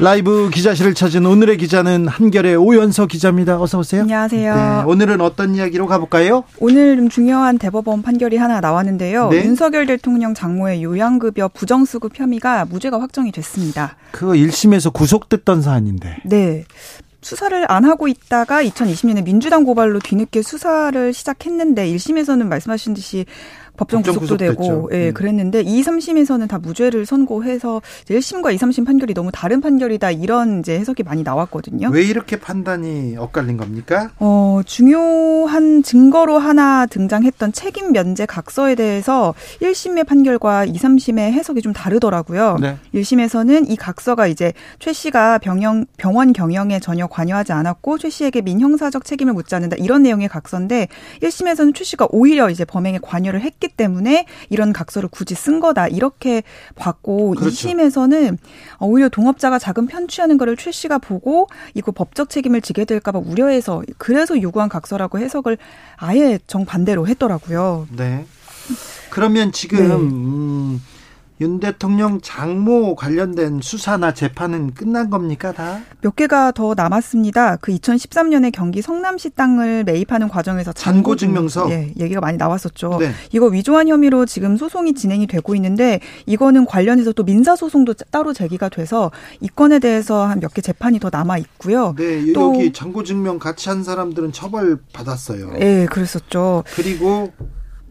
라이브 기자실을 찾은 오늘의 기자는 한결의 오연서 기자입니다. 어서 오세요. 안녕하세요. 네, 오늘은 어떤 이야기로 가볼까요? 오늘 좀 중요한 대법원 판결이 하나 나왔는데요. 네? 윤석열 대통령 장모의 요양급여 부정수급 혐의가 무죄가 확정이 됐습니다. 그거 1심에서 구속됐던 사안인데. 네. 수사를 안 하고 있다가 2020년에 민주당 고발로 뒤늦게 수사를 시작했는데 1심에서는 말씀하신 듯이 법정 구속도 되고 예, 음. 그랬는데 2, 3심에서는 다 무죄를 선고해서 1심과 2, 3심 판결이 너무 다른 판결이다 이런 이제 해석이 많이 나왔거든요. 왜 이렇게 판단이 엇갈린 겁니까? 어, 중요한 증거로 하나 등장했던 책임 면제 각서에 대해서 1심의 판결과 2, 3심의 해석이 좀 다르더라고요. 네. 1심에서는 이 각서가 이제 최 씨가 병영, 병원 경영에 전혀 관여하지 않았고 최 씨에게 민형사적 책임을 묻지 않는다 이런 내용의 각서인데 1심에서는 최 씨가 오히려 이제 범행에 관여를 했기 했기 때문에 이런 각서를 굳이 쓴 거다 이렇게 봤고 그렇죠. 2심에서는 오히려 동업자가 자금 편취하는 거를 최 씨가 보고 이거 법적 책임을 지게 될까 봐 우려해서 그래서 요구한 각서라고 해석을 아예 정반대로 했더라고요. 네. 그러면 지금 네. 음, 윤 대통령 장모 관련된 수사나 재판은 끝난 겁니까 다? 몇 개가 더 남았습니다. 그 2013년에 경기 성남시 땅을 매입하는 과정에서 잔고 증명서 예, 얘기가 많이 나왔었죠. 네. 이거 위조한 혐의로 지금 소송이 진행이 되고 있는데 이거는 관련해서 또 민사 소송도 따로 제기가 돼서 이 건에 대해서 한 몇 개 재판이 더 남아 있고요. 네, 또 여기 잔고 증명 같이 한 사람들은 처벌 받았어요. 예, 그랬었죠. 그리고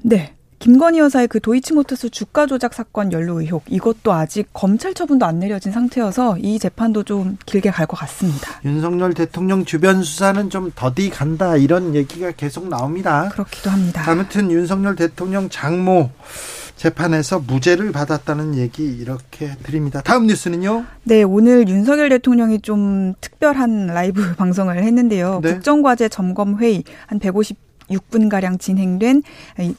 네. 김건희 여사의 그 도이치모터스 주가 조작 사건 연루 의혹 이것도 아직 검찰 처분도 안 내려진 상태여서 이 재판도 좀 길게 갈 것 같습니다. 윤석열 대통령 주변 수사는 좀 더디 간다 이런 얘기가 계속 나옵니다. 그렇기도 합니다. 아무튼 윤석열 대통령 장모 재판에서 무죄를 받았다는 얘기 이렇게 드립니다. 다음 뉴스는요? 네, 오늘 윤석열 대통령이 좀 특별한 라이브 방송을 했는데요. 네? 국정과제 점검 회의 한 150 6분 가량 진행된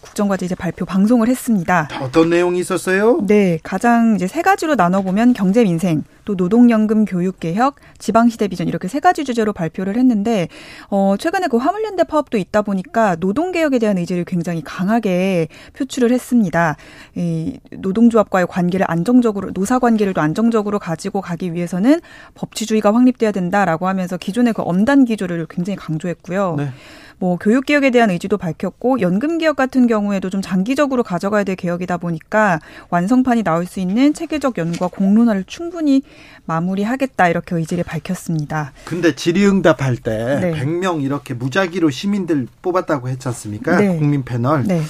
국정과제 이제 발표 방송을 했습니다. 어떤 내용이 있었어요? 네, 가장 이제 세 가지로 나눠 보면 경제 민생, 또 노동연금 교육 개혁, 지방시대 비전 이렇게 세 가지 주제로 발표를 했는데 어 최근에 그 화물연대 파업도 있다 보니까 노동 개혁에 대한 의지를 굉장히 강하게 표출을 했습니다. 이 노동조합과의 관계를 안정적으로 노사 관계를 또 안정적으로 가지고 가기 위해서는 법치주의가 확립돼야 된다라고 하면서 기존의 그 엄단 기조를 굉장히 강조했고요. 네. 뭐 교육 개혁에 대한 의지도 밝혔고 연금 개혁 같은 경우에도 좀 장기적으로 가져가야 될 개혁이다 보니까 완성판이 나올 수 있는 체계적 연구와 공론화를 충분히 마무리하겠다 이렇게 의지를 밝혔습니다. 근데 질의응답 할때 네. 100명 이렇게 무작위로 시민들 뽑았다고 했지 않습니까? 네. 국민 패널. 네.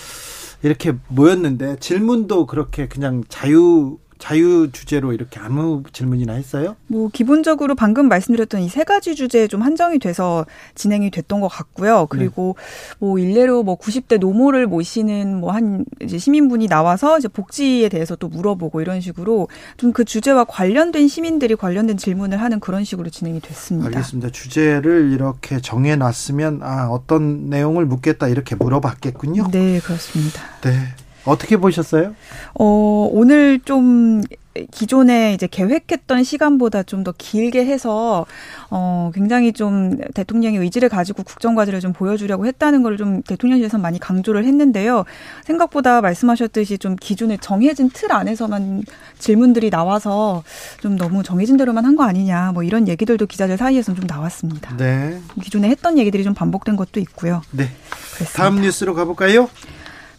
이렇게 모였는데 질문도 그렇게 그냥 자유 자유 주제로 이렇게 아무 질문이나 했어요? 뭐 기본적으로 방금 말씀드렸던 이 세 가지 주제에 좀 한정이 돼서 진행이 됐던 것 같고요. 그리고 네. 뭐 일례로 뭐 90대 노모를 모시는 뭐 한 이제 시민분이 나와서 이제 복지에 대해서 또 물어보고 이런 식으로 좀 그 주제와 관련된 시민들이 관련된 질문을 하는 그런 식으로 진행이 됐습니다. 알겠습니다. 주제를 이렇게 정해 놨으면 아 어떤 내용을 묻겠다 이렇게 물어봤겠군요. 네, 그렇습니다. 네. 어떻게 보셨어요? 어, 오늘 좀 기존에 이제 계획했던 시간보다 좀 더 길게 해서 어 굉장히 좀 대통령의 의지를 가지고 국정 과제를 좀 보여주려고 했다는 걸 좀 대통령실에서 많이 강조를 했는데요. 생각보다 말씀하셨듯이 좀 기존에 정해진 틀 안에서만 질문들이 나와서 좀 너무 정해진 대로만 한 거 아니냐 뭐 이런 얘기들도 기자들 사이에서는 좀 나왔습니다. 네. 기존에 했던 얘기들이 좀 반복된 것도 있고요. 네. 그랬습니다. 다음 뉴스로 가볼까요?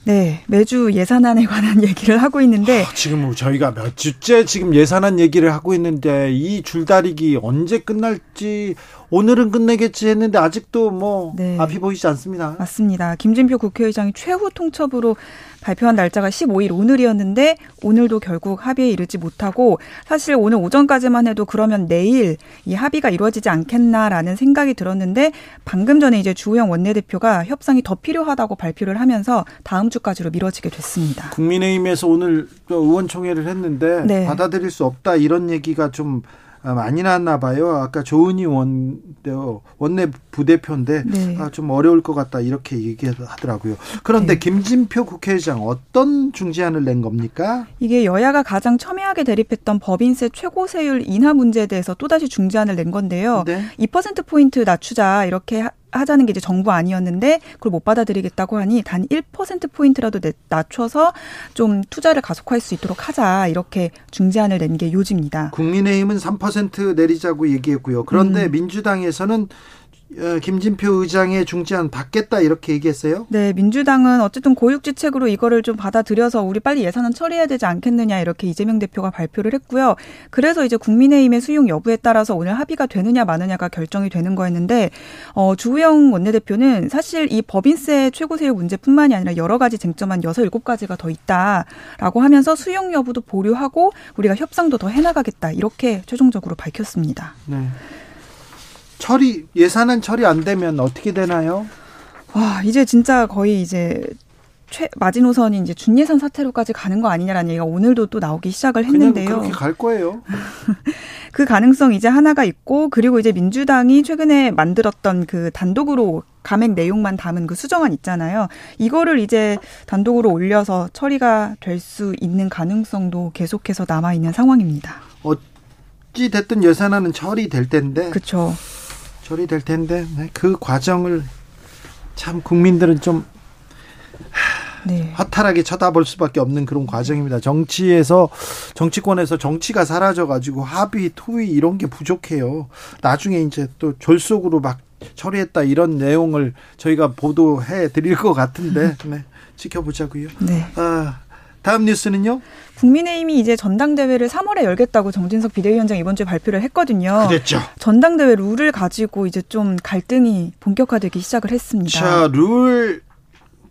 네, 매주 예산안에 관한 얘기를 하고 있는데 아, 지금 저희가 몇 주째 지금 예산안 얘기를 하고 있는데 이 줄다리기 언제 끝날지 오늘은 끝내겠지 했는데 아직도 뭐 네. 앞이 보이지 않습니다. 맞습니다. 김진표 국회의장이 최후 통첩으로 발표한 날짜가 15일 오늘이었는데 오늘도 결국 합의에 이르지 못하고 사실 오늘 오전까지만 해도 그러면 내일 이 합의가 이루어지지 않겠나라는 생각이 들었는데 방금 전에 이제 주호영 원내대표가 협상이 더 필요하다고 발표를 하면서 다음 주까지로 미뤄지게 됐습니다. 국민의힘에서 오늘 의원총회를 했는데 네. 받아들일 수 없다 이런 얘기가 좀 아, 많이 났나 봐요. 아까 조은희 원 원내 부대표인데 네. 아, 좀 어려울 것 같다 이렇게 얘기하더라고요. 그런데 네. 김진표 국회의장 어떤 중재안을 낸 겁니까? 이게 여야가 가장 첨예하게 대립했던 법인세 최고 세율 인하 문제에 대해서 또다시 중재안을 낸 건데요. 네. 2% 포인트 낮추자 이렇게 하자는 게 이제 정부 아니었는데 그걸 못 받아들이겠다고 하니 단 1%포인트라도 낮춰서 좀 투자를 가속화할 수 있도록 하자 이렇게 중재안을 낸 게 요지입니다. 국민의힘은 3% 내리자고 얘기했고요. 그런데 음. 민주당에서는 어, 김진표 의장의 중재안 받겠다 이렇게 얘기했어요? 네, 민주당은 어쨌든 고육지책으로 이거를 좀 받아들여서 우리 빨리 예산은 처리해야 되지 않겠느냐 이렇게 이재명 대표가 발표를 했고요. 그래서 이제 국민의힘의 수용 여부에 따라서 오늘 합의가 되느냐 마느냐가 결정이 되는 거였는데 어, 주호영 원내대표는 사실 이 법인세 최고세율 문제뿐만이 아니라 여러 가지 쟁점한 여섯 일곱 가지가 더 있다라고 하면서 수용 여부도 보류하고 우리가 협상도 더 해나가겠다 이렇게 최종적으로 밝혔습니다. 네. 처리 예산안 처리 안 되면 어떻게 되나요? 와 이제 진짜 거의 이제 최 마지노선이 이제 준예산 사태로까지 가는 거 아니냐라는 얘기가 오늘도 또 나오기 시작을 했는데요. 그렇게 갈 거예요. 그 가능성 이제 하나가 있고 그리고 이제 민주당이 최근에 만들었던 그 단독으로 감액 내용만 담은 그 수정안 있잖아요. 이거를 이제 단독으로 올려서 처리가 될 수 있는 가능성도 계속해서 남아 있는 상황입니다. 어찌 됐든 예산안은 처리될 텐데. 그렇죠. 처리될 텐데 네, 그 과정을 참 국민들은 좀 네. 허탈하게 쳐다볼 수밖에 없는 그런 과정입니다. 정치에서 정치권에서 정치가 사라져 가지고 합의, 토의 이런 게 부족해요. 나중에 이제 또 졸속으로 막 처리했다 이런 내용을 저희가 보도해 드릴 것 같은데 네, 지켜보자고요. 네. 아, 다음 뉴스는요? 국민의힘이 이제 전당대회를 3월에 열겠다고 정진석 비대위원장 이번 주에 발표를 했거든요. 그랬죠. 전당대회 룰을 가지고 이제 좀 갈등이 본격화되기 시작을 했습니다. 자, 룰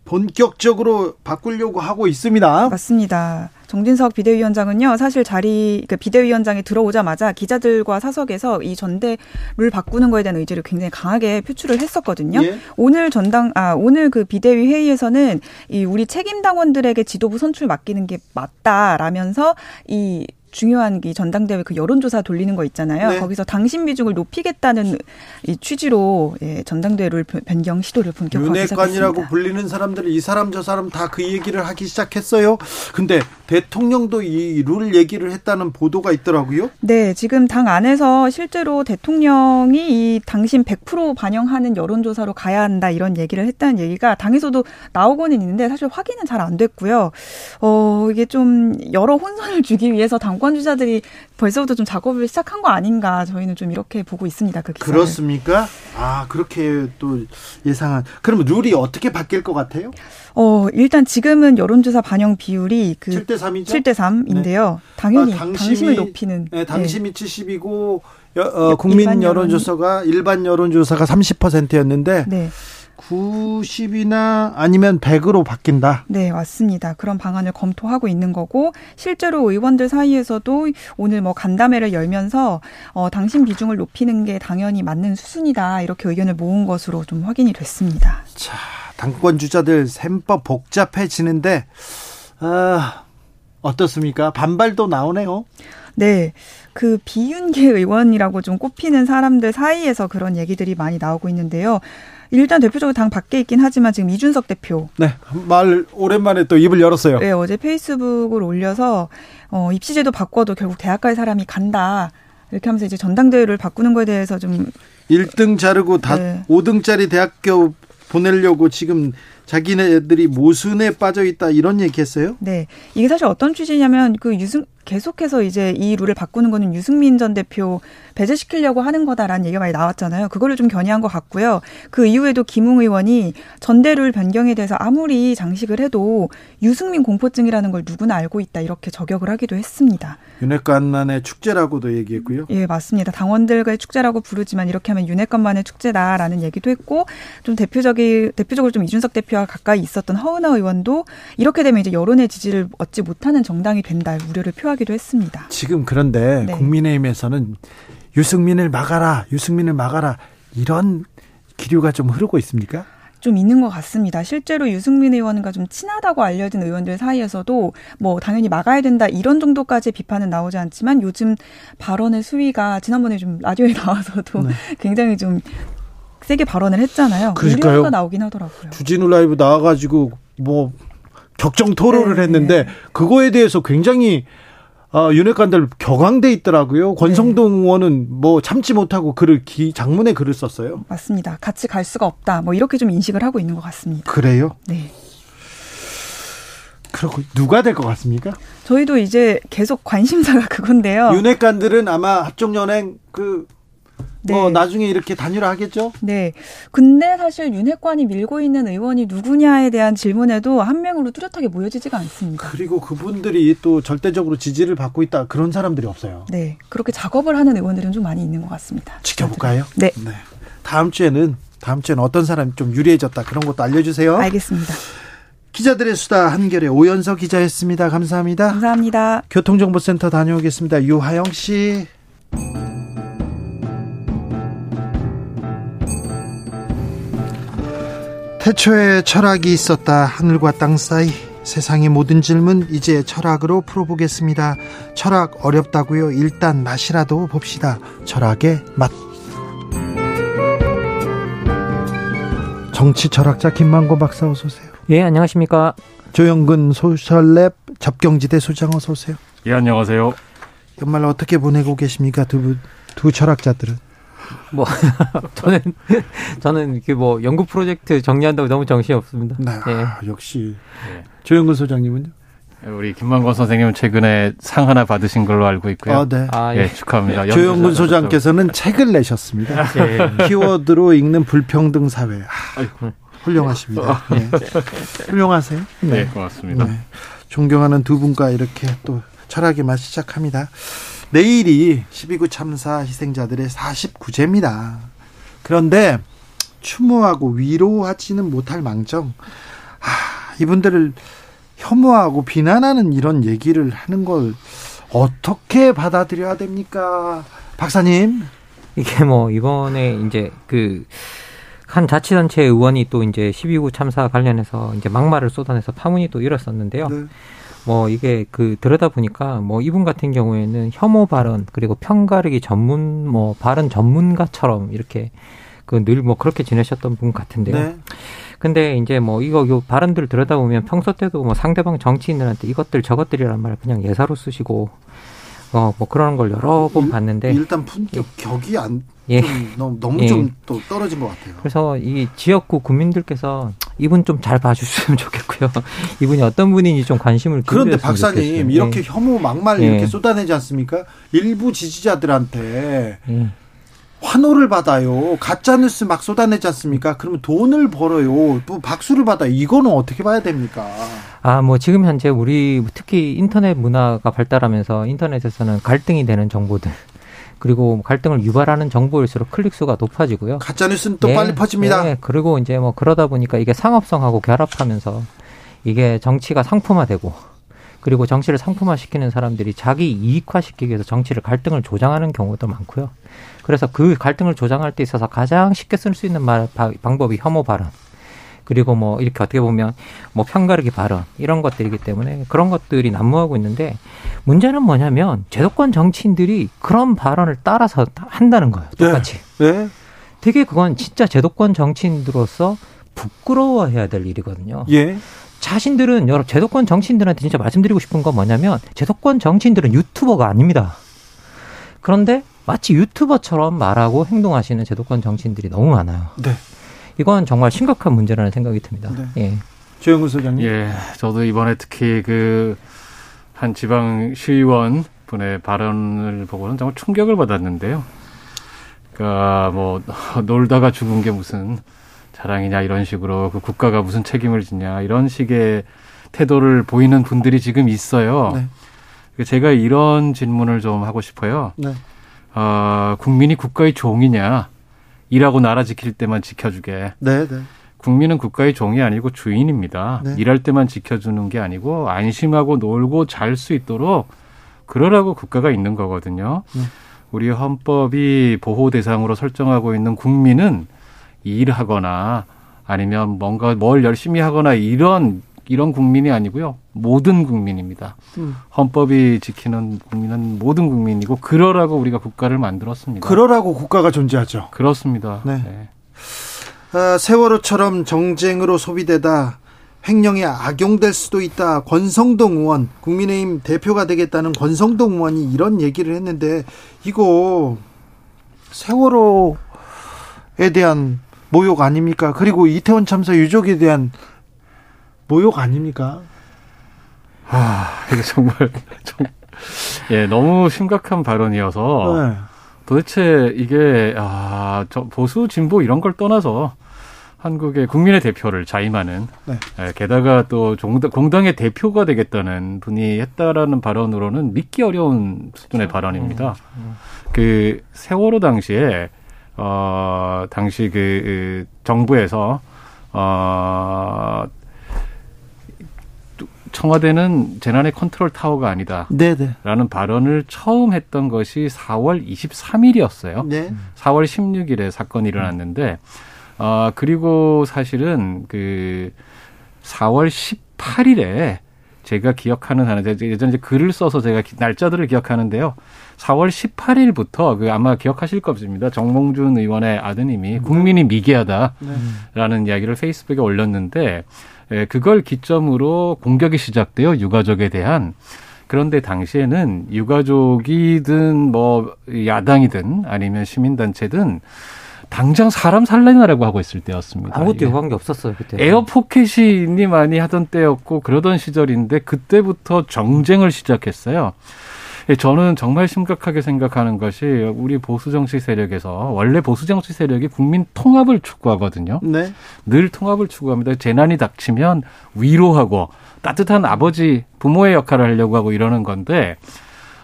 본격적으로 바꾸려고 하고 있습니다. 맞습니다. 정진석 비대위원장은요, 사실 자리, 그 비대위원장이 들어오자마자 기자들과 사석에서 이 전대를 바꾸는 거에 대한 의지를 굉장히 강하게 표출을 했었거든요. 예? 오늘 전당, 아, 오늘 그 비대위 회의에서는 이 우리 책임 당원들에게 지도부 선출 맡기는 게 맞다라면서 이 중요한 이 전당대회 그 여론조사 돌리는 거 있잖아요. 네. 거기서 당신 비중을 높이겠다는 이 취지로 예, 전당대회를 변경 시도를 본격화하기 시작했습니다. 불리는 사람들이 이 사람 저 사람 다 그 얘기를 하기 시작했어요. 근데 대통령도 이 룰 얘기를 했다는 보도가 있더라고요. 네, 지금 당 안에서 실제로 대통령이 이 당신 100% 반영하는 여론조사로 가야 한다 이런 얘기를 했다는 얘기가 당에서도 나오고는 있는데 사실 확인은 잘 안 됐고요. 어, 이게 좀 여러 혼선을 주기 위해서 당 정권 주자들이 벌써부터 좀 작업을 시작한 거 아닌가 저희는 좀 이렇게 보고 있습니다. 그 기사를. 그렇습니까? 아 그렇게 또 예상한. 그럼 룰이 어떻게 바뀔 것 같아요? 어 일단 지금은 여론조사 반영 비율이 그 7대 3이죠? 7대 3인데요. 네. 당연히 아, 당심을 높이는. 네, 당심이 네. 70이고 여, 어, 국민 일반 여론조사가 일반 여론조사가 30%였는데. 네. 90이나 아니면 100으로 바뀐다. 네, 맞습니다. 그런 방안을 검토하고 있는 거고 실제로 의원들 사이에서도 오늘 뭐 간담회를 열면서 어, 당신 비중을 높이는 게 당연히 맞는 수순이다 이렇게 의견을 모은 것으로 좀 확인이 됐습니다. 자, 당권 주자들 셈법 복잡해지는데 아, 어떻습니까? 반발도 나오네요. 네. 그 비윤계 의원이라고 좀 꼽히는 사람들 사이에서 그런 얘기들이 많이 나오고 있는데요. 일단 대표적으로 당 밖에 있긴 하지만 지금 이준석 대표. 네. 말 오랜만에 또 입을 열었어요. 네, 어제 페이스북을 올려서 어, 입시제도 바꿔도 결국 대학 갈 사람이 간다. 이렇게 하면서 이제 전당대회를 바꾸는 거에 대해서 좀 1등 자르고 다 네. 5등짜리 대학교 보내려고 지금 자기네들이 모순에 빠져 있다 이런 얘기했어요? 네, 이게 사실 어떤 취지냐면 그 유승 계속해서 이제 이 룰을 바꾸는 거는 유승민 전 대표 배제시키려고 하는 거다라는 얘기가 많이 나왔잖아요. 그거를 좀 견해한 것 같고요. 그 이후에도 김웅 의원이 전대룰 변경에 대해서 아무리 장식을 해도 유승민 공포증이라는 걸 누구나 알고 있다 이렇게 저격을 하기도 했습니다. 윤핵관 만의 축제라고도 얘기했고요. 예, 맞습니다. 당원들과의 축제라고 부르지만 이렇게 하면 윤핵관만의 축제다라는 얘기도 했고 좀 대표적인 대표적으로 좀 이준석 대표 와 가까이 있었던 허은하 의원도 이렇게 되면 이제 여론의 지지를 얻지 못하는 정당이 된다 우려를 표하기도 했습니다. 지금 그런데 네. 국민의힘에서는 유승민을 막아라, 유승민을 막아라 이런 기류가 좀 흐르고 있습니까? 좀 있는 것 같습니다. 실제로 유승민 의원과 좀 친하다고 알려진 의원들 사이에서도 뭐 당연히 막아야 된다 이런 정도까지 비판은 나오지 않지만 요즘 발언의 수위가 지난번에 좀 라디오에 나와서도 네. 굉장히 좀 세게 발언을 했잖아요. 그러니까요. 나오긴 하더라고요. 주진우 라이브 나와가지고 뭐 격정 토론을 네, 했는데 네. 그거에 대해서 굉장히 아, 윤핵관들 격앙돼 있더라고요. 권성동 네. 의원은 뭐 참지 못하고 글을 기, 장문에 글을 썼어요. 맞습니다. 같이 갈 수가 없다. 뭐 이렇게 좀 인식을 하고 있는 것 같습니다. 그래요? 네. 그리고 누가 될 것 같습니까? 저희도 이제 계속 관심사가 그건데요. 윤핵관들은 아마 합종연행 그 네. 뭐 나중에 이렇게 단일화하겠죠? 네. 근데 사실 윤핵관이 밀고 있는 의원이 누구냐에 대한 질문에도 한 명으로 뚜렷하게 모여지지가 않습니다. 그리고 그분들이 또 절대적으로 지지를 받고 있다 그런 사람들이 없어요. 네. 그렇게 작업을 하는 의원들은 좀 많이 있는 것 같습니다. 지켜볼까요? 네. 네. 다음 주에는 다음 주에는 어떤 사람이 좀 유리해졌다 그런 것도 알려주세요. 알겠습니다. 기자들의 수다 한결의 오연서 기자였습니다. 감사합니다. 감사합니다. 교통정보센터 다녀오겠습니다. 유하영 씨. 태초에 철학이 있었다. 하늘과 땅 사이 세상의 모든 질문 이제 철학으로 풀어보겠습니다. 철학 어렵다고요? 일단 맛이라도 봅시다. 철학의 맛. 정치 철학자 김만고 박사 어서 오세요. 예, 안녕하십니까? 조영근 소셜랩 접경지대 소장 어서 오세요. 예, 안녕하세요. 연말 어떻게 보내고 계십니까? 두, 두 철학자들은? 뭐 저는 저는 그뭐 연구 프로젝트 정리한다고 너무 정신이 없습니다. 네, 예. 역시 네. 조영근 소장님은요? 우리 김만권 선생님은 최근에 상 하나 받으신 걸로 알고 있고요. 아, 네. 아, 예. 예, 축하합니다. 조영근 소장께서는 책을 내셨습니다. 예. 키워드로 읽는 불평등 사회. 아, 훌륭하십니다. 네. 훌륭하세요. 네, 네 고맙습니다. 네. 존경하는 두 분과 이렇게 또 철학의 맛 시작합니다. 내일이 12구 참사 희생자들의 49제입니다. 그런데 추모하고 위로하지는 못할 망정, 아, 이분들을 혐오하고 비난하는 이런 얘기를 하는 걸 어떻게 받아들여야 됩니까? 박사님. 이게 뭐 이번에 이제 그 한 자치단체 의원이 또 이제 12구 참사 관련해서 이제 막말을 쏟아내서 파문이 또 일었었는데요. 네. 뭐 이게 그 들여다 보니까 뭐 이분 같은 경우에는 혐오 발언 그리고 편가르기 전문 뭐 발언 전문가처럼 이렇게 그 늘 뭐 그렇게 지내셨던 분 같은데요. 네. 근데 이제 뭐 이거 요 발언들 들여다보면 평소 때도 뭐 상대방 정치인들한테 이것들 저것들이란 말을 그냥 예사로 쓰시고 어 뭐 그런 걸 여러 번 봤는데 일단 품격 격이 안 예. 너무, 너무 예. 좀또 떨어진 것 같아요. 그래서 이 지역구 국민들께서 이분 좀 잘 봐주셨으면 좋겠고요. 이분이 어떤 분인지 좀 관심을 그런데 박사님 좋겠어요. 이렇게 예. 혐오 막말 이렇게 예. 쏟아내지 않습니까? 일부 지지자들한테 예. 환호를 받아요. 가짜 뉴스 막 쏟아내지 않습니까? 그러면 돈을 벌어요. 또 박수를 받아요. 이거는 어떻게 봐야 됩니까? 아, 뭐 지금 현재 우리 특히 인터넷 문화가 발달하면서 인터넷에서는 갈등이 되는 정보들 그리고 갈등을 유발하는 정보일수록 클릭 수가 높아지고요. 가짜 뉴스는 또 네, 빨리 퍼집니다. 네, 그리고 이제 뭐 그러다 보니까 이게 상업성하고 결합하면서 이게 정치가 상품화되고 그리고 정치를 상품화시키는 사람들이 자기 이익화시키기 위해서 정치를 갈등을 조장하는 경우도 많고요. 그래서 그 갈등을 조장할 때 있어서 가장 쉽게 쓸 수 있는 말, 방법이 혐오 발언. 그리고 뭐 이렇게 어떻게 보면 뭐 편가르기 발언 이런 것들이기 때문에 그런 것들이 난무하고 있는데 문제는 뭐냐면 제도권 정치인들이 그런 발언을 따라서 한다는 거예요. 똑같이. 네. 네. 되게 그건 진짜 제도권 정치인들로서 부끄러워해야 될 일이거든요. 예. 자신들은 여러 제도권 정치인들한테 진짜 말씀드리고 싶은 건 뭐냐면 제도권 정치인들은 유튜버가 아닙니다. 그런데 마치 유튜버처럼 말하고 행동하시는 제도권 정치인들이 너무 많아요. 네. 이건 정말 심각한 문제라는 생각이 듭니다. 네. 예. 조영구 소장님. 예, 저도 이번에 특히 그 한 지방 시의원 분의 발언을 보고는 정말 충격을 받았는데요. 그러니까 뭐 놀다가 죽은 게 무슨 자랑이냐 이런 식으로 그 국가가 무슨 책임을 지냐 이런 식의 태도를 보이는 분들이 지금 있어요. 네. 제가 이런 질문을 좀 하고 싶어요. 네. 어, 국민이 국가의 종이냐? 일하고 나라 지킬 때만 지켜주게. 네, 네. 국민은 국가의 종이 아니고 주인입니다. 네. 일할 때만 지켜주는 게 아니고 안심하고 놀고 잘 수 있도록 그러라고 국가가 있는 거거든요. 네. 우리 헌법이 보호 대상으로 설정하고 있는 국민은 일하거나 아니면 뭔가 뭘 열심히 하거나 이런 이런 국민이 아니고요. 모든 국민입니다. 음. 헌법이 지키는 국민은 모든 국민이고 그러라고 우리가 국가를 만들었습니다. 그러라고 국가가 존재하죠. 그렇습니다. 네. 네. 아, 세월호처럼 정쟁으로 소비되다 횡령에 악용될 수도 있다. 권성동 의원, 국민의힘 대표가 되겠다는 권성동 의원이 이런 얘기를 했는데 이거 세월호에 대한 모욕 아닙니까? 그리고 이태원 참사 유족에 대한 모욕 아닙니까? 아, 이게 정말 좀, 예, 너무 심각한 발언이어서 네. 도대체 이게 아, 저 보수 진보 이런 걸 떠나서 한국의 국민의 대표를 자임하는 네. 예, 게다가 또 공당 의 대표가 되겠다는 분이 했다라는 발언으로는 믿기 어려운 수준의 그렇죠. 발언입니다. 음, 음. 그 세월호 당시에 어 당시 그, 그 정부에서 어 청와대는 재난의 컨트롤 타워가 아니다. 네네. 라는 발언을 처음 했던 것이 4월 23일이었어요. 네. 4월 16일에 사건이 일어났는데 어, 그리고 사실은 그 4월 18일에 제가 기억하는 하는 예전에 글을 써서 제가 날짜들을 기억하는데요. 4월 18일부터 그 아마 기억하실 겁니다. 정몽준 의원의 아드님이 네. 국민이 미개하다라는 네. 이야기를 페이스북에 올렸는데 예, 그걸 기점으로 공격이 시작돼요. 유가족에 대한. 그런데 당시에는 유가족이든 뭐 야당이든 아니면 시민단체든 당장 사람 살려나라고 하고 있을 때였습니다. 아무것도 요구한 게 없었어요 그때. 에어포켓이 니 많이 하던 때였고 그러던 시절인데 그때부터 정쟁을 시작했어요. 예, 저는 정말 심각하게 생각하는 것이 우리 보수 정치 세력에서 원래 보수 정치 세력이 국민 통합을 추구하거든요. 네. 늘 통합을 추구합니다. 재난이 닥치면 위로하고 따뜻한 아버지 부모의 역할을 하려고 하고 이러는 건데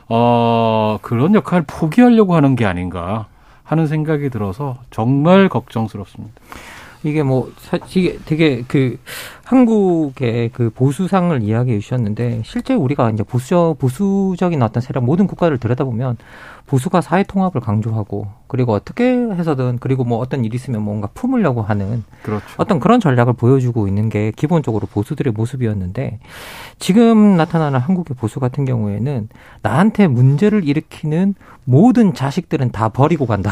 어 그런 역할을 포기하려고 하는 게 아닌가. 하는 생각이 들어서 정말 걱정스럽습니다. 이게 뭐 이게 되게 그 한국의 그 보수상을 이야기해 주셨는데 실제 우리가 이제 보수 보수적인 어떤 세력 모든 국가를 들여다보면 보수가 사회 통합을 강조하고 그리고 어떻게 해서든 그리고 뭐 어떤 일이 있으면 뭔가 품으려고 하는 그렇죠. 어떤 그런 전략을 보여주고 있는 게 기본적으로 보수들의 모습이었는데 지금 나타나는 한국의 보수 같은 경우에는 나한테 문제를 일으키는 모든 자식들은 다 버리고 간다.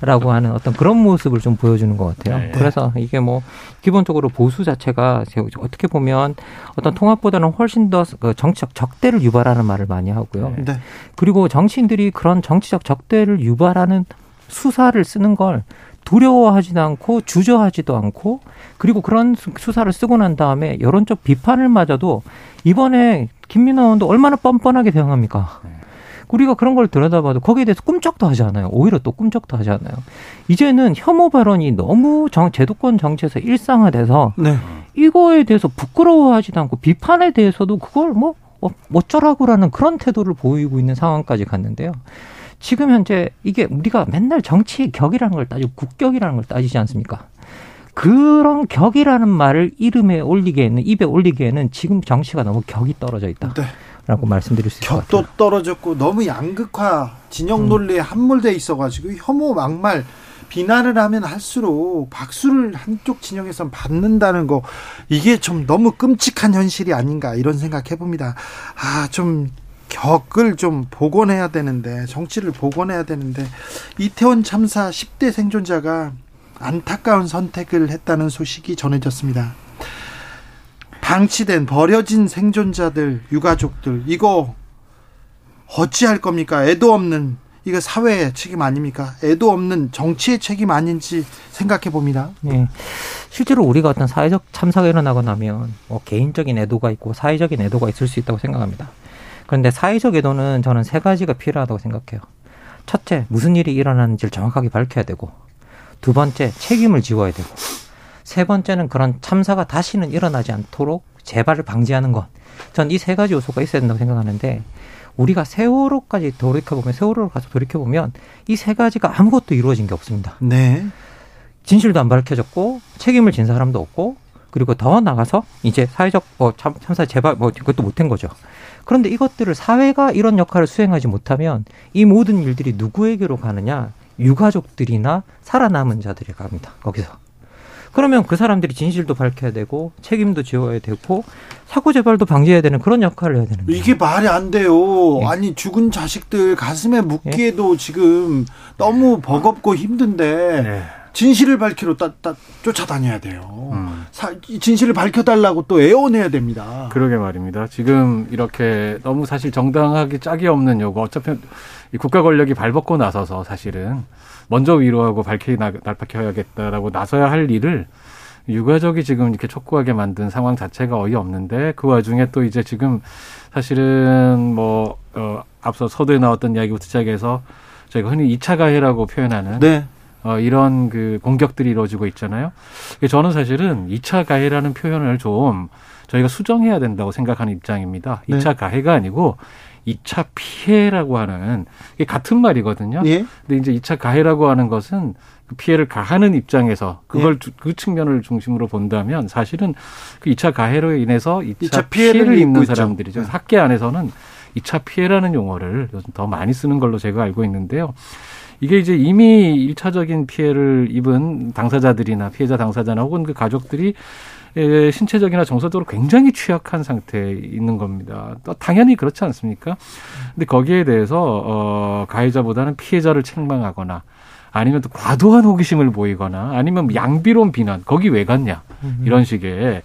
라고 하는 어떤 그런 모습을 좀 보여주는 것 같아요. 네. 그래서 이게 뭐 기본적으로 보수 자체가 어떻게 보면 어떤 통합보다는 훨씬 더그 정치적 적대를 유발하는 말을 많이 하고요. 네. 그리고 정치인들이 그런 정치적 적대를 유발하는 수사를 쓰는 걸 두려워하지도 않고 주저하지도 않고 그리고 그런 수사를 쓰고 난 다음에 여론적 비판을 맞아도 이번에 김민호 의원도 얼마나 뻔뻔하게 대응합니까? 네. 우리가 그런 걸 들여다봐도 거기에 대해서 꿈쩍도 하지 않아요. 오히려 또 꿈쩍도 하지 않아요. 이제는 혐오 발언이 너무 정, 제도권 정치에서 일상화돼서 네. 이거에 대해서 부끄러워하지도 않고 비판에 대해서도 그걸 뭐 어, 어쩌라고라는 그런 태도를 보이고 있는 상황까지 갔는데요. 지금 현재 이게 우리가 맨날 정치의 격이라는 걸 따지고 국격이라는 걸 따지지 않습니까? 그런 격이라는 말을 이름에 올리기에는 입에 올리기에는 지금 정치가 너무 격이 떨어져 있다. 네. 라고 말씀드릴 수 있을 것 같아요. 격도 떨어졌고 너무 양극화 진영 음. 논리에 함몰돼 있어가지고 혐오 막말 비난을 하면 할수록 박수를 한쪽 진영에서 받는다는 거 이게 좀 너무 끔찍한 현실이 아닌가 이런 생각 해 봅니다. 아 좀 격을 좀 복원해야 되는데 정치를 복원해야 되는데 이태원 참사 10대 생존자가 안타까운 선택을 했다는 소식이 전해졌습니다. 방치된 버려진 생존자들 유가족들 이거 어찌할 겁니까? 애도 없는 이거 사회의 책임 아닙니까? 애도 없는 정치의 책임 아닌지 생각해 봅니다. 네. 실제로 우리가 어떤 사회적 참사가 일어나고 나면 뭐 개인적인 애도가 있고 사회적인 애도가 있을 수 있다고 생각합니다. 그런데 사회적 애도는 저는 세 가지가 필요하다고 생각해요. 첫째, 무슨 일이 일어났는지를 정확하게 밝혀야 되고, 두 번째, 책임을 지워야 되고, 세 번째는 그런 참사가 다시는 일어나지 않도록 재발을 방지하는 것. 전 이 세 가지 요소가 있어야 된다고 생각하는데 우리가 세월호까지 돌이켜보면 세월호로 가서 돌이켜보면 이 세 가지가 아무것도 이루어진 게 없습니다. 네. 진실도 안 밝혀졌고 책임을 진 사람도 없고 그리고 더 나가서 이제 사회적 뭐 참, 참사 재발 뭐 그것도 못한 거죠. 그런데 이것들을 사회가 이런 역할을 수행하지 못하면 이 모든 일들이 누구에게로 가느냐? 유가족들이나 살아남은 자들이 갑니다. 거기서. 그러면 그 사람들이 진실도 밝혀야 되고 책임도 지어야 되고 사고 재발도 방지해야 되는 그런 역할을 해야 되는 거예요. 이게 말이 안 돼요. 예. 아니 죽은 자식들 가슴에 묻기에도 예. 지금 너무 버겁고 힘든데 네. 진실을 밝히러 따, 따, 쫓아다녀야 돼요. 음. 사, 진실을 밝혀달라고 또 애원해야 됩니다. 그러게 말입니다. 지금 이렇게 너무 사실 정당하게 짝이 없는 요구, 어차피 국가 권력이 발벗고 나서서 사실은 먼저 위로하고 밝히 밝혀야겠다라고 나서야 할 일을 유가족이 지금 이렇게 촉구하게 만든 상황 자체가 어이없는데 그 와중에 또 이제 지금 사실은 뭐 어, 앞서 서두에 나왔던 이야기부터 시작해서 저희가 흔히 이차 가해라고 표현하는 네. 어, 이런 그 공격들이 이루어지고 있잖아요. 저는 사실은 2차 가해라는 표현을 좀 저희가 수정해야 된다고 생각하는 입장입니다. 네. 2차 가해가 아니고 2차 피해라고 하는 이게 같은 말이거든요. 예? 근데 이제 2차 가해라고 하는 것은 그 피해를 가하는 입장에서 그걸 예? 그 측면을 중심으로 본다면 사실은 그 2차 가해로 인해서 2차, 2차 피해를, 피해를 입는 사람들이죠. 네. 학계 안에서는 2차 피해라는 용어를 요즘 더 많이 쓰는 걸로 제가 알고 있는데요. 이게 이제 이미 일차적인 피해를 입은 당사자들이나 피해자 당사자나 혹은 그 가족들이 신체적이나 정서적으로 굉장히 취약한 상태에 있는 겁니다. 또 당연히 그렇지 않습니까? 근데 거기에 대해서 어 가해자보다는 피해자를 책망하거나 아니면 또 과도한 호기심을 보이거나 아니면 양비론 비난 거기 왜 갔냐 이런 식의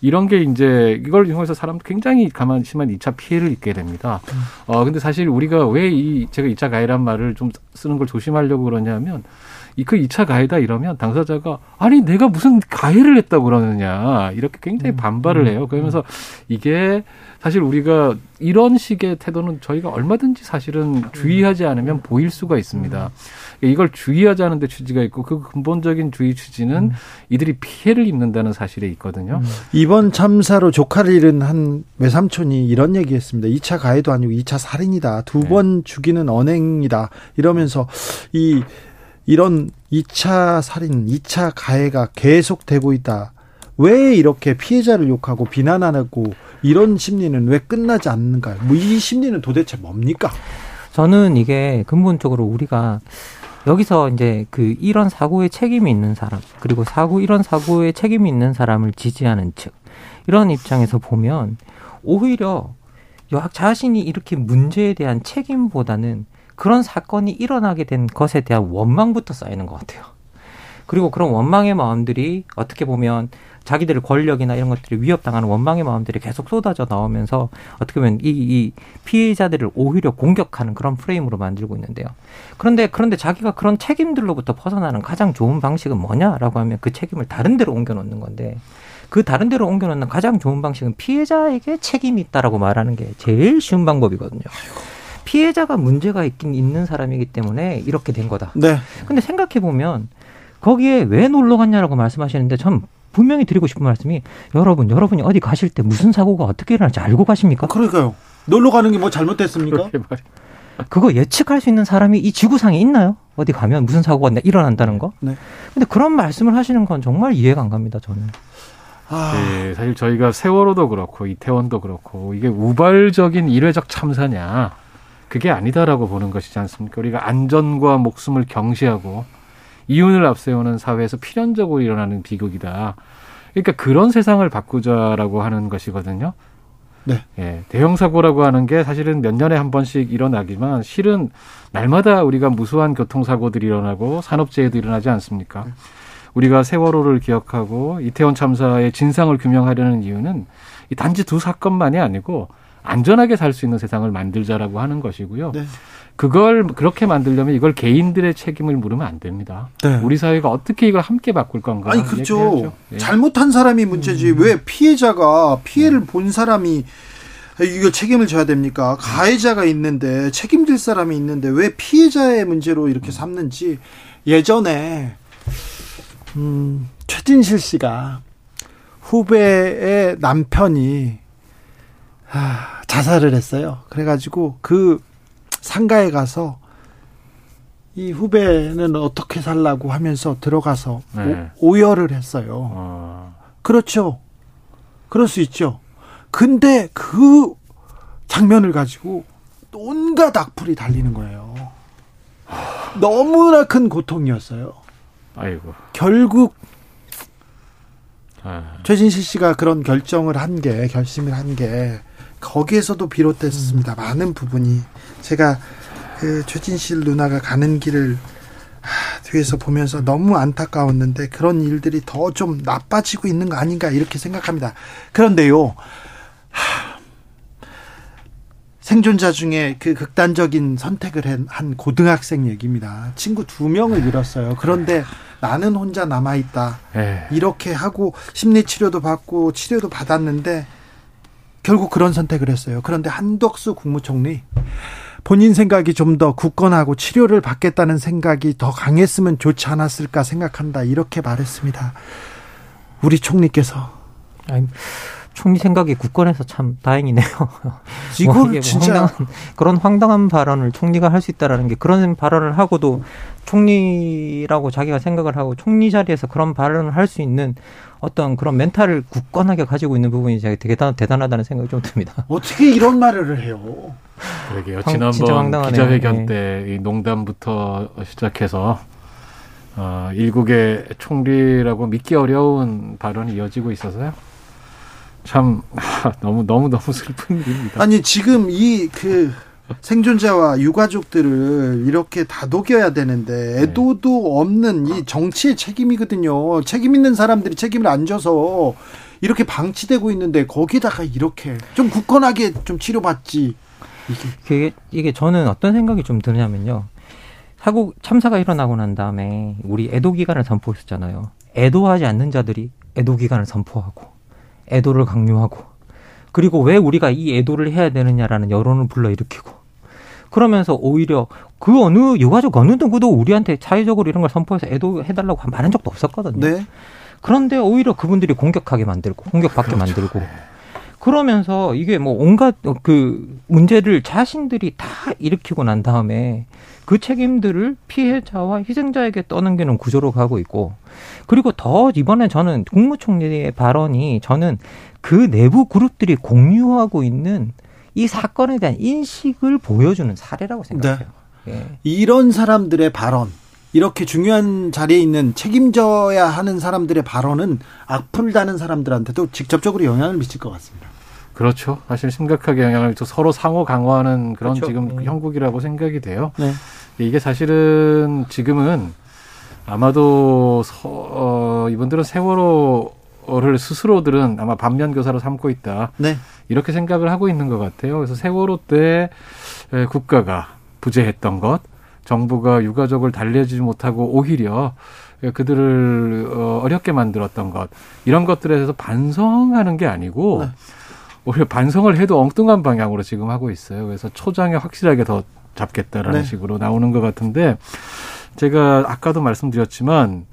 이런 게 이제 이걸 이용해서 사람 굉장히 가만 심한 2차 피해를 입게 됩니다. 음. 어 근데 사실 우리가 왜 이 제가 2차 가해란 말을 좀 쓰는 걸 조심하려고 그러냐면 이그 2차 가해다 이러면 당사자가 아니 내가 무슨 가해를 했다고 그러느냐 이렇게 굉장히 음. 반발을 음. 해요. 그러면서 이게 사실 우리가 이런 식의 태도는 저희가 얼마든지 사실은 주의하지 않으면 보일 수가 있습니다. 이걸 주의하자는 데 취지가 있고 그 근본적인 주의 취지는 음. 이들이 피해를 입는다는 사실에 있거든요. 음. 이번 참사로 조카를 잃은 한 외삼촌이 이런 얘기했습니다. 2차 가해도 아니고 2차 살인이다. 두번 네. 죽이는 언행이다. 이러면서 이 이런 2차 살인, 2차 가해가 계속되고 있다. 왜 이렇게 피해자를 욕하고 비난하고 이런 심리는 왜 끝나지 않는가요? 뭐 이 심리는 도대체 뭡니까? 저는 이게 근본적으로 우리가 여기서 이제 그 이런 사고에 책임이 있는 사람 그리고 사고 이런 사고에 책임이 있는 사람을 지지하는 측 이런 입장에서 보면 오히려 자신이 이렇게 문제에 대한 책임보다는 그런 사건이 일어나게 된 것에 대한 원망부터 쌓이는 것 같아요. 그리고 그런 원망의 마음들이 어떻게 보면 자기들의 권력이나 이런 것들이 위협당하는 원망의 마음들이 계속 쏟아져 나오면서 어떻게 보면 이, 이 피해자들을 오히려 공격하는 그런 프레임으로 만들고 있는데요. 그런데 그런데 자기가 그런 책임들로부터 벗어나는 가장 좋은 방식은 뭐냐라고 하면 그 책임을 다른 데로 옮겨 놓는 건데 그 다른 데로 옮겨 놓는 가장 좋은 방식은 피해자에게 책임이 있다라고 말하는 게 제일 쉬운 방법이거든요. 피해자가 문제가 있긴 있는 사람이기 때문에 이렇게 된 거다. 네. 근데 생각해 보면 거기에 왜 놀러 갔냐라고 말씀하시는데 전 분명히 드리고 싶은 말씀이 여러분, 여러분이 어디 가실 때 무슨 사고가 어떻게 일어날지 알고 가십니까? 그러니까요. 놀러 가는 게 뭐 잘못됐습니까? 그거 예측할 수 있는 사람이 이 지구상에 있나요? 어디 가면 무슨 사고가 일어난다는 거? 네. 근데 그런 말씀을 하시는 건 정말 이해가 안 갑니다, 저는. 아. 네, 사실 저희가 세월호도 그렇고 이태원도 그렇고 이게 우발적인 일회적 참사냐 그게 아니다라고 보는 것이지 않습니까? 우리가 안전과 목숨을 경시하고 이윤을 앞세우는 사회에서 필연적으로 일어나는 비극이다. 그러니까 그런 세상을 바꾸자라고 하는 것이거든요. 네. 예, 대형 사고라고 하는 게 사실은 몇 년에 한 번씩 일어나기만 실은 날마다 우리가 무수한 교통사고들이 일어나고 산업재해도 일어나지 않습니까? 네. 우리가 세월호를 기억하고 이태원 참사의 진상을 규명하려는 이유는 이 단지 두 사건만이 아니고 안전하게 살 수 있는 세상을 만들자라고 하는 것이고요. 네. 그걸 그렇게 만들려면 이걸 개인들의 책임을 물으면 안 됩니다. 네. 우리 사회가 어떻게 이걸 함께 바꿀 건가? 아니 그렇죠. 네. 잘못한 사람이 문제지 음. 왜 피해자가 피해를 네. 본 사람이 이거 책임을 져야 됩니까? 가해자가 있는데 책임질 사람이 있는데 왜 피해자의 문제로 이렇게 삼는지 예전에 음, 최진실 씨가 후배의 남편이 아, 자살을 했어요. 그래가지고 그 상가에 가서 이 후배는 어떻게 살라고 하면서 들어가서 네. 오, 열을 했어요. 어. 그렇죠. 그럴 수 있죠. 근데 그 장면을 가지고 온갖 악플이 달리는 거예요. 너무나 큰 고통이었어요. 아이고. 결국 아. 최진실 씨가 그런 결정을 한 게 결심을 한 게 거기에서도 비롯됐습니다. 음. 많은 부분이 제가 그 최진실 누나가 가는 길을 뒤에서 보면서 너무 안타까웠는데 그런 일들이 더 좀 나빠지고 있는 거 아닌가 이렇게 생각합니다. 그런데요. 생존자 중에 그 극단적인 선택을 한 고등학생 얘기입니다. 친구 두 명을 잃었어요. 그런데 나는 혼자 남아 있다. 네. 이렇게 하고 심리 치료도 받고 치료도 받았는데 결국 그런 선택을 했어요. 그런데 한덕수 국무총리 본인 생각이 좀 더 굳건하고 치료를 받겠다는 생각이 더 강했으면 좋지 않았을까 생각한다. 이렇게 말했습니다. 우리 총리께서. 아니, 총리 생각이 굳건해서 참 다행이네요. 이걸 뭐 진짜 황당한, 그런 황당한 발언을 총리가 할 수 있다라는 게 그런 발언을 하고도 총리라고 자기가 생각을 하고 총리 자리에서 그런 발언을 할 수 있는 어떤 그런 멘탈을 굳건하게 가지고 있는 부분이 되게 대단, 대단하다는 생각이 좀 듭니다. 어떻게 이런 말을 해요? 그러게요. 지난번 기자회견 네. 때이 농담부터 시작해서 어, 일국의 총리라고 믿기 어려운 발언이 이어지고 있어서요. 참 너무 너무 너무 슬픈 일입니다. 아니 지금 이 그 생존자와 유가족들을 이렇게 다독여야 되는데 네. 애도도 없는 이 정치의 책임이거든요. 책임 있는 사람들이 책임을 안 져서 이렇게 방치되고 있는데 거기다가 이렇게 좀 굳건하게 좀 치료받지. 이게 이게 저는 어떤 생각이 좀 드냐면요. 사고 참사가 일어나고 난 다음에 우리 애도 기간을 선포했었잖아요. 애도하지 않는 자들이 애도 기간을 선포하고 애도를 강요하고 그리고 왜 우리가 이 애도를 해야 되느냐라는 여론을 불러일으키고 그러면서 오히려 그 어느 유가족 어느 누구도 우리한테 사회적으로 이런 걸 선포해서 애도해달라고 말한 적도 없었거든요. 네. 그런데 오히려 그분들이 공격하게 만들고 공격받게 그렇죠. 만들고 네. 그러면서 이게 뭐 온갖 그 문제를 자신들이 다 일으키고 난 다음에 그 책임들을 피해자와 희생자에게 떠넘기는 구조로 가고 있고 그리고 더 이번에 저는 국무총리의 발언이 저는 그 내부 그룹들이 공유하고 있는 이 사건에 대한 인식을 보여주는 사례라고 생각해요. 네. 예. 이런 사람들의 발언 이렇게 중요한 자리에 있는 책임져야 하는 사람들의 발언은 악플다는 사람들한테도 직접적으로 영향을 미칠 것 같습니다. 그렇죠. 사실 심각하게 영향을 또 서로 상호 강화하는 그런 그렇죠. 지금 네. 형국이라고 생각이 돼요. 네. 이게 사실은 지금은 아마도 서, 어, 이분들은 세월호 를 스스로들은 아마 반면 교사로 삼고 있다. 네. 이렇게 생각을 하고 있는 것 같아요. 그래서 세월호 때 국가가 부재했던 것, 정부가 유가족을 달래지 못하고 오히려 그들을 어, 어렵게 만들었던 것 이런 것들에 대해서 반성하는 게 아니고 네. 오히려 반성을 해도 엉뚱한 방향으로 지금 하고 있어요. 그래서 초장에 확실하게 더 잡겠다라는 네. 식으로 나오는 것 같은데 제가 아까도 말씀드렸지만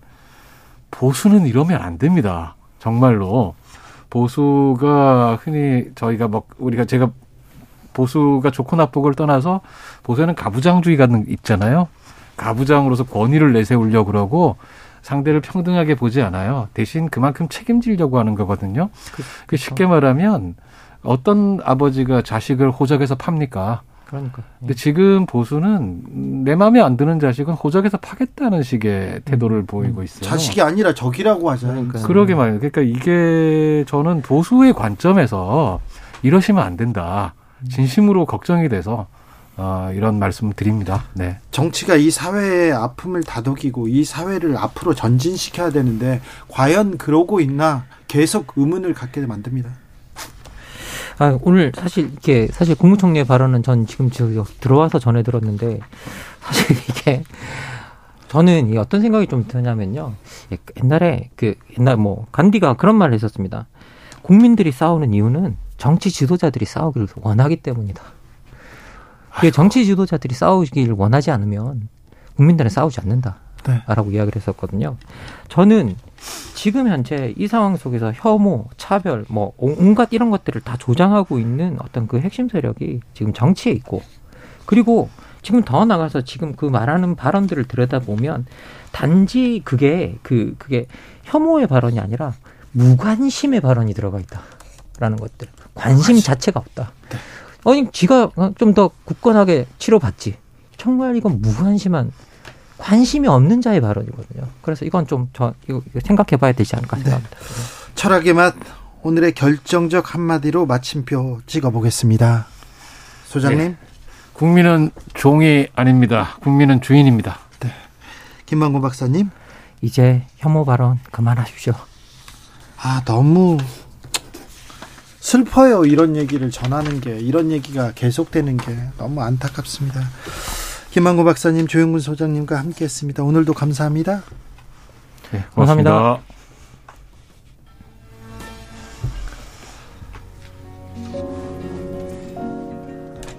보수는 이러면 안 됩니다. 정말로 보수가 흔히 저희가 뭐 우리가 제가 보수가 좋고 나쁘고를 떠나서 보수에는 가부장주의가 있잖아요. 가부장으로서 권위를 내세우려고 그러고 상대를 평등하게 보지 않아요. 대신 그만큼 책임지려고 하는 거거든요. 그 쉽게 말하면 어떤 아버지가 자식을 호적에서 팝니까? 그러니까. 근데 지금 보수는 내 마음에 안 드는 자식은 호적에서 파겠다는 식의 태도를 음. 보이고 있어요. 자식이 아니라 적이라고 하잖아요. 그러니까. 그러게 말이에요. 그러니까 이게 저는 보수의 관점에서 이러시면 안 된다. 진심으로 걱정이 돼서 어, 이런 말씀 드립니다. 네. 정치가 이 사회의 아픔을 다독이고 이 사회를 앞으로 전진시켜야 되는데 과연 그러고 있나 계속 의문을 갖게 만듭니다. 아, 오늘 사실 이게 사실 국무총리의 발언은 전 지금 들어와서 전해 들었는데 사실 이게 저는 이 어떤 생각이 좀 드냐면요. 옛날에 그 옛날 뭐 간디가 그런 말을 했었습니다. 국민들이 싸우는 이유는 정치 지도자들이 싸우기를 원하기 때문이다. 그 정치 지도자들이 싸우기를 원하지 않으면 국민들은 싸우지 않는다. 네. 라고 이야기를 했었거든요. 저는 지금 현재 이 상황 속에서 혐오, 차별, 뭐 온갖 이런 것들을 다 조장하고 있는 어떤 그 핵심 세력이 지금 정치에 있고 그리고 지금 더 나가서 지금 그 말하는 발언들을 들여다보면 단지 그게 그 그게 혐오의 발언이 아니라 무관심의 발언이 들어가 있다라는 것들 관심 자체가 없다. 네. 아니 지가 좀 더 굳건하게 치료받지. 정말 이건 무관심한 관심이 없는 자의 발언이거든요. 그래서 이건 좀저 이거 생각해 봐야 되지 않을까 네. 생각합니다. 네. 철학의 맛 오늘의 결정적 한마디로 마침표 찍어 보겠습니다. 소장님. 네. 국민은 종이 아닙니다. 국민은 주인입니다. 네. 김만곤 박사님. 이제 혐오 발언 그만하십시오. 아, 너무 슬퍼요. 이런 얘기를 전하는 게, 이런 얘기가 계속되는 게 너무 안타깝습니다. 김만곤 박사님, 조영근 소장님과 함께 했습니다. 오늘도 감사합니다. 네, 고맙습니다. 감사합니다.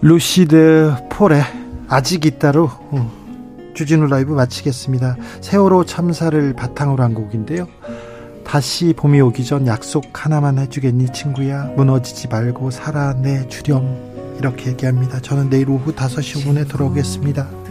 루시드 폴의 아직 있다로 어, 주진우 라이브 마치겠습니다. 세월호 참사를 바탕으로 한 곡인데요. 다시 봄이 오기 전 약속 하나만 해주겠니 친구야 무너지지 말고 살아내 주렴 이렇게 얘기합니다. 저는 내일 오후 5시 5분에 돌아오겠습니다.